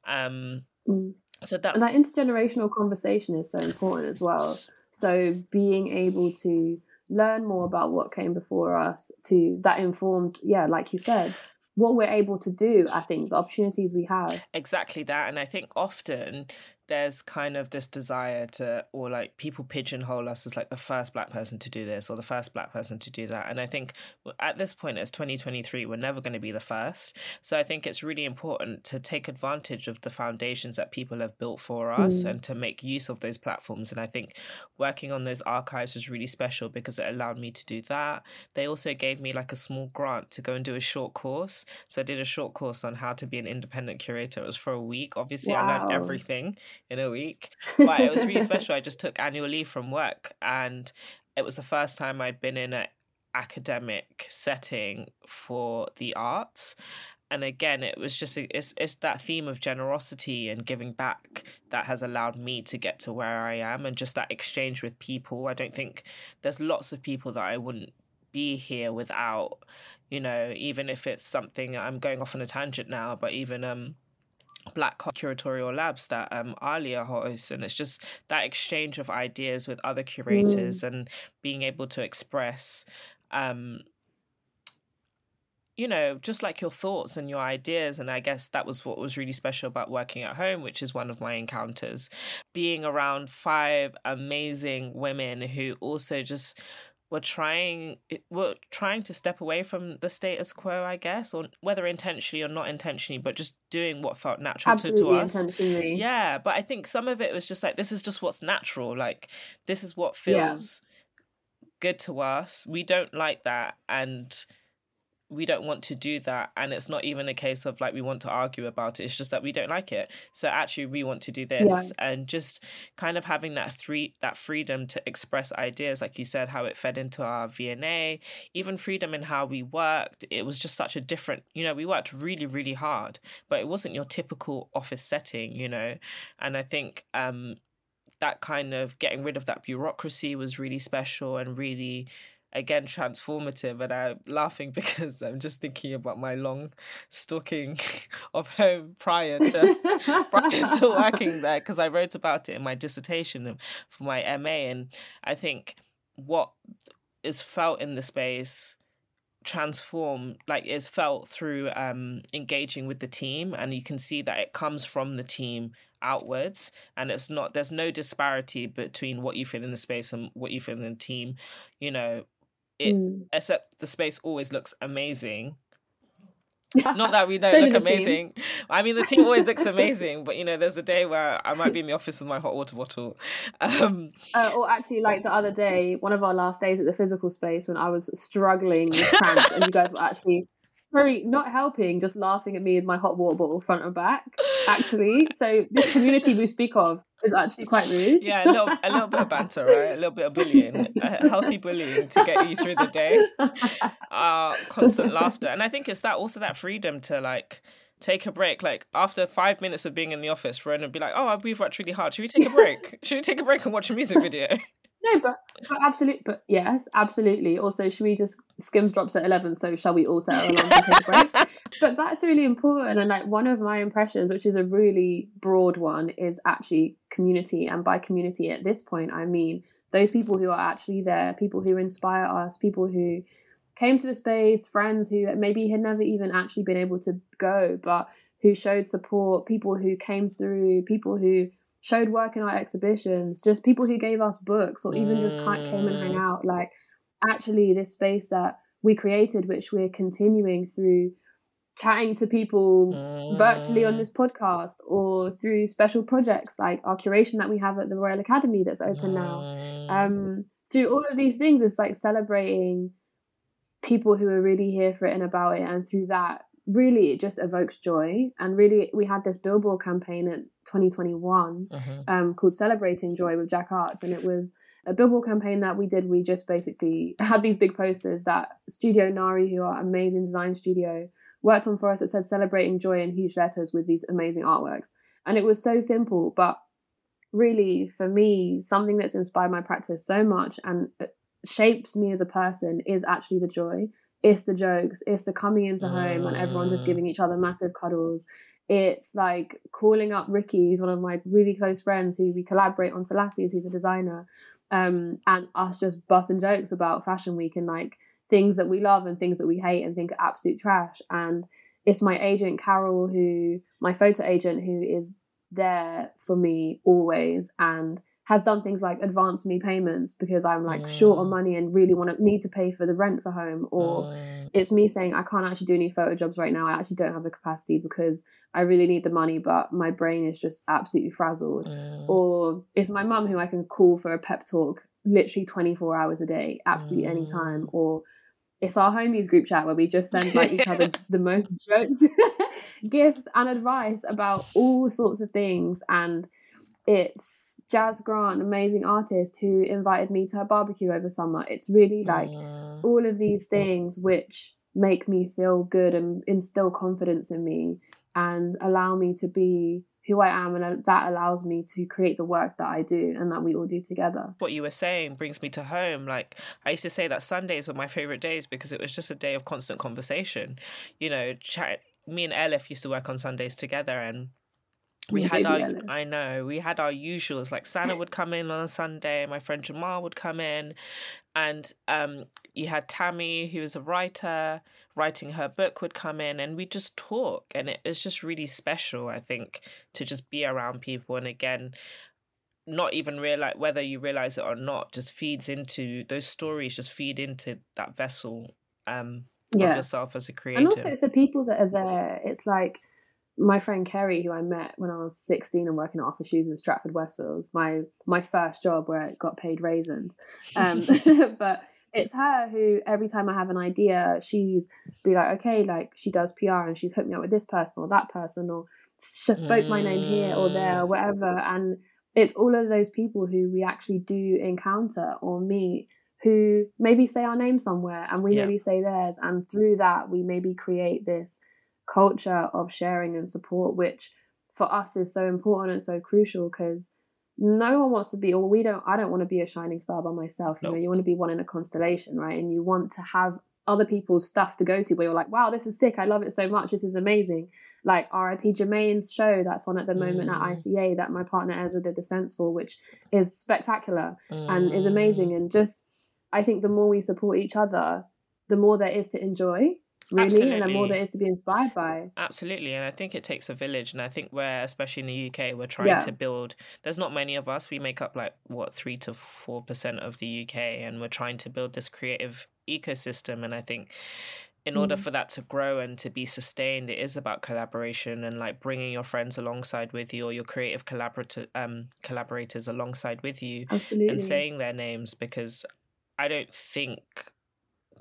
S1: um
S2: Mm.
S1: so that
S2: And that intergenerational conversation is so important as well. So being able to learn more about what came before us to that informed, yeah, like you said, what we're able to do, I think, the opportunities we have.
S1: exactly that and i think often there's kind of this desire to or like people pigeonhole us as like the first black person to do this or the first black person to do that. And i think at this point it's 2023 we're never going to be the first. So i think it's really important to take advantage of the foundations that people have built for us mm. and to make use of those platforms. And i think working on those archives was really special because it allowed me to do that. They also gave me like a small grant to go and do a short course. So i did a short course on how to be an independent curator. It was for a week. Obviously wow. i learned everything in a week. But it was really special. I just took annual leave from work and it was the first time I'd been in an academic setting for the arts. And again, it was just it's it's that theme of generosity and giving back that has allowed me to get to where I am, and just that exchange with people. I don't think there's lots of people that I wouldn't be here without, you know, even if it's something I'm going off on a tangent now, but even um Black Curatorial Labs that um, Alia hosts, and it's just that exchange of ideas with other curators mm. and being able to express, um, you know, just like your thoughts and your ideas. And I guess that was what was really special about working at home, which is one of my encounters. Being around five amazing women who also just were trying were trying to step away from the status quo, I guess, or whether intentionally or not intentionally, but just doing what felt natural to, to us. Yeah, but I think some of it was just like this is just what's natural. Like this is what feels yeah. good to us. We don't like that, and we don't want to do that and it's not even a case of like we want to argue about it. It's just that we don't like it. So actually we want to do this yeah. and just kind of having that three that freedom to express ideas like you said how it fed into our vna even freedom in how we worked. It was just such a different you know we worked really really hard but it wasn't your typical office setting you know? And i think um that kind of getting rid of that bureaucracy was really special and really again transformative and i'm laughing because i'm just thinking about my long stalking of home prior to prior to working there because i wrote about it in my dissertation for my ma and i think what is felt in the space transform like is felt through um engaging with the team and you can see that it comes from the team outwards and it's not there's no disparity between what you feel in the space and what you feel in the team you know it mm. except the space always looks amazing. Not that we don't so look amazing. Team. I mean, the team always looks amazing, but you know, there's a day where I might be in the office with my hot water bottle. Um,
S2: uh, or actually, like the other day, one of our last days at the physical space when I was struggling with cramps, and you guys were actually very not helping, just laughing at me with my hot water bottle front and back. Actually, so this community we speak of is actually quite rude.
S1: Yeah, a little, a little bit of banter, right? A little bit of bullying, healthy bullying to get you through the day. Uh, constant laughter, and I think it's that also that freedom to like take a break. Like after five minutes of being in the office, Rona would be like, "Oh, we've worked really hard. Should we take a break? Should we take a break and watch a music video?"
S2: No, but, but absolutely, but yes, absolutely. Also, should we just skims drops at eleven? So shall we all set alarms and take a break? but that's really important. And like one of my impressions, which is a really broad one, is actually community. And by community at this point, I mean those people who are actually there, people who inspire us, people who came to the space, friends who maybe had never even actually been able to go, but who showed support, people who came through, people who showed work in our exhibitions, just people who gave us books or even just came and hang mm. out. Like, actually, this space that we created, which we're continuing through chatting to people mm. virtually on mm. this podcast or through special projects like our curation that we have at the Royal Academy that's open mm. now. Um, through all of these things, it's like celebrating people who are really here for it and about it, and through that, really it just evokes joy. And really we had this billboard campaign in 2021 mm-hmm. um, called celebrating joy with jack arts. And it was a billboard campaign that we did. We just basically had these big posters that studio nari who are amazing design studio worked on for us that said celebrating joy in huge letters with these amazing artworks. And it was so simple but really for me something that's inspired my practice so much and shapes me as a person is actually the joy it's the jokes, it's the coming into home and everyone just mm. giving each other massive cuddles. It's like calling up Ricky, who's one of my really close friends who we collaborate on Selasi's, he's a designer, um, and us just busting jokes about Fashion Week and like things that we love and things that we hate and think are absolute trash. And it's my agent Carol, who my photo agent, who is there for me always and has done things like advance me payments because I'm like mm. short on mm. money and really want to need to pay for the rent for home or mm. it's me saying I can't actually do any photo jobs right now I actually don't have the capacity because I really need the money but my brain is just absolutely frazzled mm. or it's my mum who I can call for a pep talk literally 24 hours a day absolutely any time mm. or it's our homies group chat where we just send like each other the most jokes gifts and advice about all sorts of things and it's Jazz Grant, amazing artist, who invited me to her barbecue over summer. It's really like mm. all of these things which make me feel good and instill confidence in me and allow me to be who I am, and that allows me to create the work that I do and that we all do together.
S1: What you were saying brings me to home. Like, I used to say that Sundays were my favorite days because it was just a day of constant conversation. You know, chat. Me and Elif used to work on Sundays together, and we had our I know we had our usuals like Santa would come in on a Sunday my friend Jamal would come in and um you had Tammy who was a writer writing her book would come in and we just talk and it, it's just really special I think to just be around people and again not even realize whether you realize it or not just feeds into those stories just feed into that vessel um yeah. of yourself as a creator
S2: and also it's the people that are there it's like my friend Kerry, who I met when I was 16 and working at Office Shoes in Stratford Westfields, my my first job where I got paid raisins. Um, but it's her who every time I have an idea, she's be like, okay, like she does PR and she's hooked me up with this person or that person or she spoke my name here or there or mm. whatever. And it's all of those people who we actually do encounter or meet who maybe say our name somewhere and we yeah. maybe say theirs. And through that, we maybe create this culture of sharing and support, which for us is so important and so crucial because no one wants to be, or we don't, I don't want to be a shining star by myself. You know, you want to be one in a constellation, right? And you want to have other people's stuff to go to where you're like, wow, this is sick. I love it so much. This is amazing. Like RIP Jermaine's show that's on at the moment mm. at ICA that my partner Ezra did the sense for, which is spectacular mm. and is amazing. Mm. And just, I think the more we support each other, the more there is to enjoy really Absolutely. and the more there is to be inspired by
S1: Absolutely. And I think it takes a village. And I think we're especially in the UK, we're trying yeah. to build, there's not many of us. We make up like, what, 3 to 4% of the UK. And we're trying to build this creative ecosystem. And I think in order mm. for that to grow and to be sustained, it is about collaboration and like bringing your friends alongside with you or your creative collaborator um collaborators alongside with you
S2: Absolutely.
S1: and saying their names because I don't think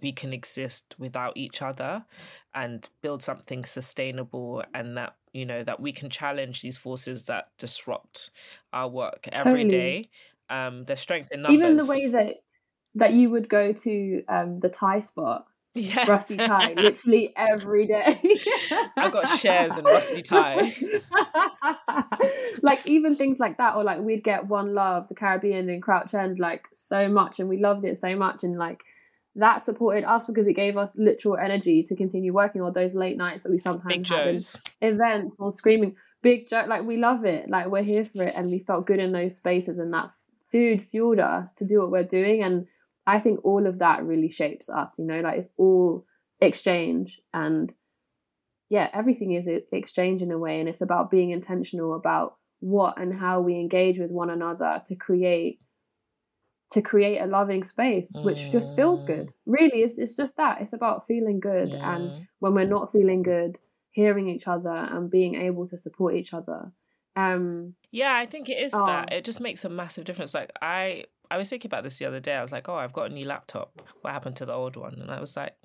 S1: we can exist without each other and build something sustainable and that you know that we can challenge these forces that disrupt our work every totally. day. um there's strength in numbers
S2: even the way that that you would go to um the thai spot yeah. Rusty Thai, literally every day.
S1: I've got shares in Rusty Thai.
S2: like even things like that, or like we'd get One Love, the Caribbean and Crouch End, like so much, and we loved it so much, and like that supported us because it gave us literal energy to continue working on those late nights that we sometimes
S1: have
S2: events or screaming. Big joke like we love it. Like we're here for it and we felt good in those spaces and that food fueled us to do what we're doing. And i think all of that really shapes us you know like it's all exchange and yeah everything is exchange in a way. And it's about being intentional about what and how we engage with one another to create to create a loving space which mm. just feels good. Mm. really it's, it's just that it's about feeling good yeah. and when we're not feeling good hearing each other and being able to support each other. Um
S1: yeah i think it is uh, that. It just makes a massive difference. Like i i was thinking about this the other day. I was like oh i've got a new laptop. What happened to the old one? And i was like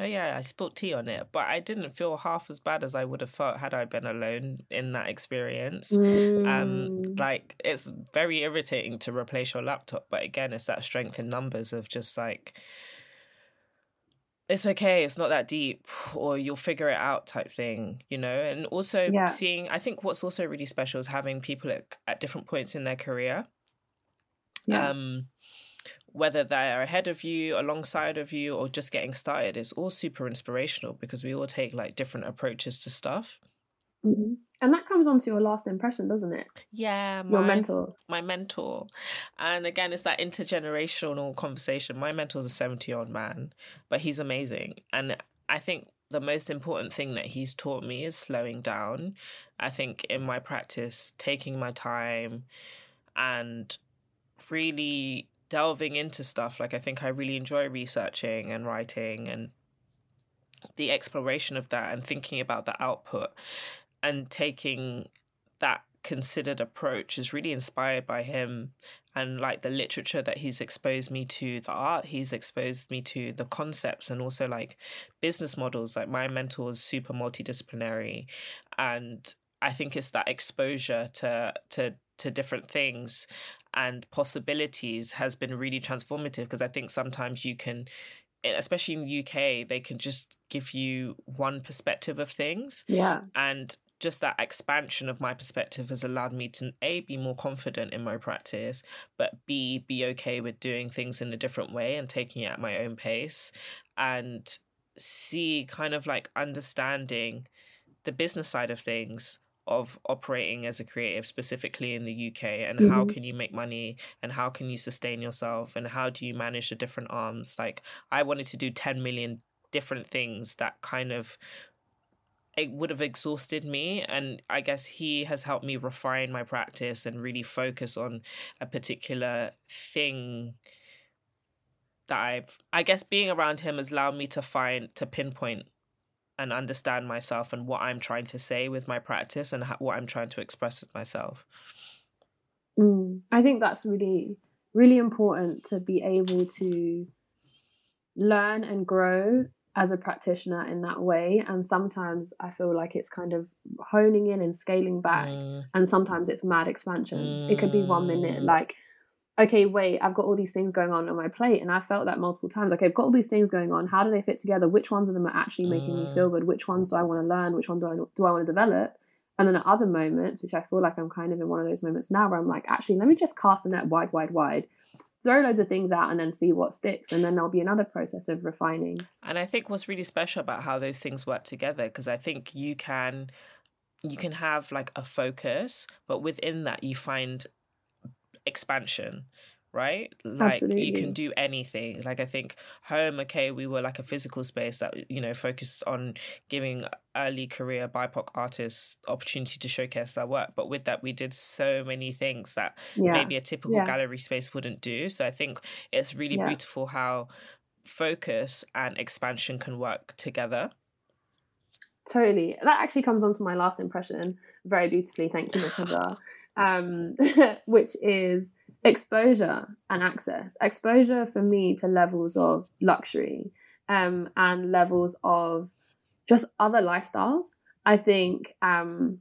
S1: oh yeah, I spilled tea on it, but I didn't feel half as bad as I would have felt had I been alone in that experience. Um, mm. Um, like it's very irritating to replace your laptop, but again, it's that strength in numbers of just like it's okay, it's not that deep, or you'll figure it out type thing, you know? And also yeah. seeing, I think what's also really special is having people at, at different points in their career. Yeah. Um, whether they're ahead of you, alongside of you, or just getting started, it's all super inspirational because we all take like different approaches to stuff.
S2: Mm-hmm. And that comes on to your last impression, doesn't it?
S1: Yeah,
S2: my, your mentor.
S1: My mentor. And again, it's that intergenerational conversation. My mentor's a 70 year old man, but he's amazing. And I think the most important thing that he's taught me is slowing down. I think in my practice, taking my time and really delving into stuff. Like, I think I really enjoy researching and writing and the exploration of that and thinking about the output and taking that considered approach is really inspired by him and like the literature that he's exposed me to the art he's exposed me to the concepts and also like business models like my mentor is super multidisciplinary and i think it's that exposure to to to different things and possibilities has been really transformative because i think sometimes you can eh, especially in the UK, they can just give you one perspective of things.
S2: Yeah.
S1: And just that expansion of my perspective has allowed me to a be more confident in my practice but b be okay with doing things in a different way and taking it at my own pace and c kind of like understanding the business side of things of operating as a creative specifically in the UK and mm-hmm. how can you make money and how can you sustain yourself and how do you manage the different arms like I wanted to do 10 million different things that kind of it would have exhausted me and i guess he has helped me refine my practice and really focus on a particular thing that i've i guess being around him has allowed me to find to pinpoint and understand myself and what i'm trying to say with my practice and what i'm trying to express with myself
S2: mm, i think that's really really important to be able to learn and grow as a practitioner in that way and sometimes i feel like it's kind of honing in and scaling back mm. and sometimes it's mad expansion mm. it could be one minute mm. like okay wait i've got all these things going on on my plate and i felt that multiple times. Okay i've got all these things going on. How do they fit together? Which ones of them are actually making mm. me feel mm. good? Which ones do i want to learn? Which one do i do i want to develop? And then at other moments which i feel like i'm kind of in one of those moments now where i'm like actually let me just cast the net wide wide wide throw loads of things out and then see what sticks and then there'll be another process of refining.
S1: And i think what's really special about how those things work together because i think you can you can have like a focus but within that you find expansion right? Like Absolutely. you can do anything. Like I think home, okay, we were like a physical space that you know focused on giving early career BIPOC artists opportunity to showcase their work. But with that, we did so many things that yeah. maybe a typical yeah. gallery space wouldn't do. So I think it's really yeah. beautiful how focus and expansion can work together.
S2: Totally. That actually comes on to my last impression very beautifully. Thank you, Miss um, which is exposure and access. Exposure for me to levels of luxury um, and levels of just other lifestyles. I think um,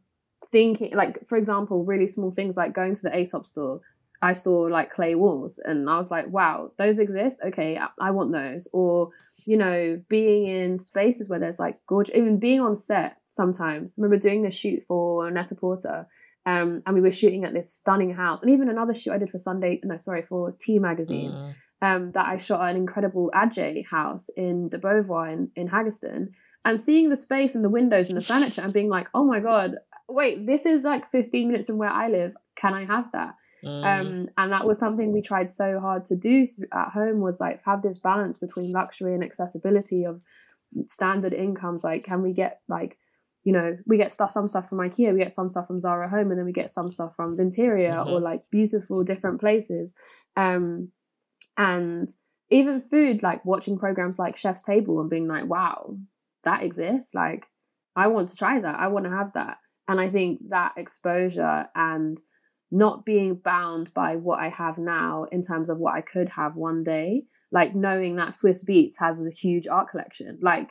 S2: thinking, like, for example, really small things like going to the Aesop store. I saw like clay walls and I was like, wow, those exist. Okay, I, I want those. Or, you know, being in spaces where there's like gorgeous, even being on set sometimes. I remember doing the shoot for Net-a-Porter um, and we were shooting at this stunning house. And even another shoot I did for Sunday, no, sorry, for T Magazine, mm. um, that I shot an incredible Adjaye house in de Beauvoir in, in Haggerston. And seeing the space and the windows and the furniture and being like, oh my God, wait, this is like 15 minutes from where I live. Can I have that? Mm. Um, and that was something we tried so hard to do at home was like have this balance between luxury and accessibility of standard incomes. Like, can we get like you know, we get stuff, some stuff from IKEA, we get some stuff from Zara Home, and then we get some stuff from Vinterior mm-hmm. or like beautiful different places. Um, and even food, like watching programs like Chef's Table and being like, wow, that exists. Like, I want to try that. I want to have that. And I think that exposure and not being bound by what I have now in terms of what I could have one day, like knowing that Swizz Beatz has a huge art collection, like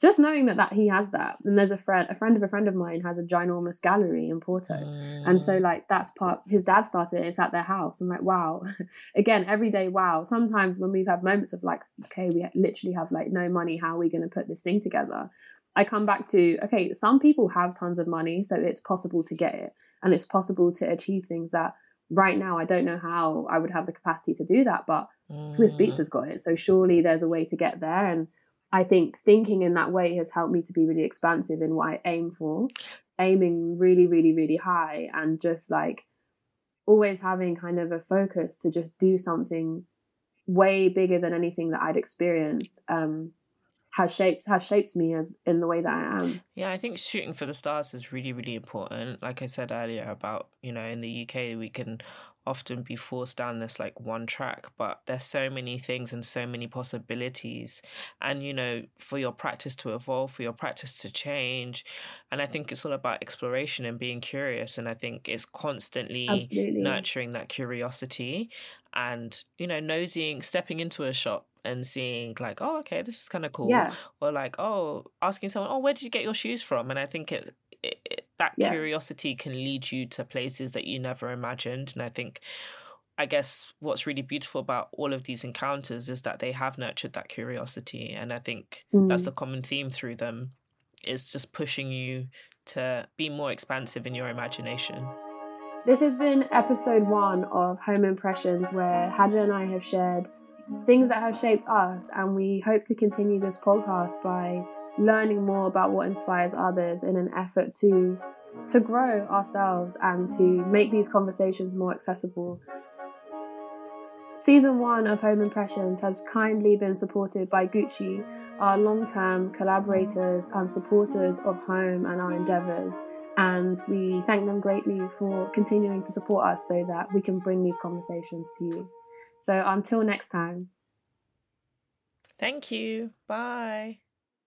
S2: just knowing that that he has that and there's a friend a friend of a friend of mine has a ginormous gallery in porto mm. and so mm. like that's part his dad started it it's at their house i'm like wow again every day wow sometimes when we've had moments of like okay we literally have like no money how are we going to put this thing together i come back to okay some people have tons of money so it's possible to get it and it's possible to achieve things that right now i don't know how i would have the capacity to do that but mm. swizz beatz has got it so surely there's a way to get there and I think thinking in that way has helped me to be really expansive in what I aim for, aiming really, really, really high and just like always having kind of a focus to just do something way bigger than anything that I'd experienced um, has shaped has shaped me as in the way that I am.
S1: Yeah, I think shooting for the stars is really really important. Like I said earlier about, you know, in the UK we can often be forced down this like one track but there's so many things and so many possibilities and you know for your practice to evolve for your practice to change and i think it's all about exploration and being curious and i think it's constantly Absolutely. nurturing that curiosity and you know nosying stepping into a shop and seeing like oh okay this is kind of cool yeah. or like oh asking someone oh where did you get your shoes from and i think it, it, it that yeah. curiosity can lead you to places that you never imagined and i think I guess what's really beautiful about all of these encounters is that they have nurtured that curiosity. And I think mm. that's a common theme through them is just pushing you to be more expansive in your imagination.
S2: This has been episode one of Home Impressions, where Haja and I have shared things that have shaped us, and we hope to continue this podcast by learning more about what inspires others in an effort to to grow ourselves and to make these conversations more accessible. Season one of Home Impressions has kindly been supported by Gucci, our long term collaborators and supporters of home and our endeavours. And we thank them greatly for continuing to support us so that we can bring these conversations to you. So until next time.
S1: Thank you. Bye.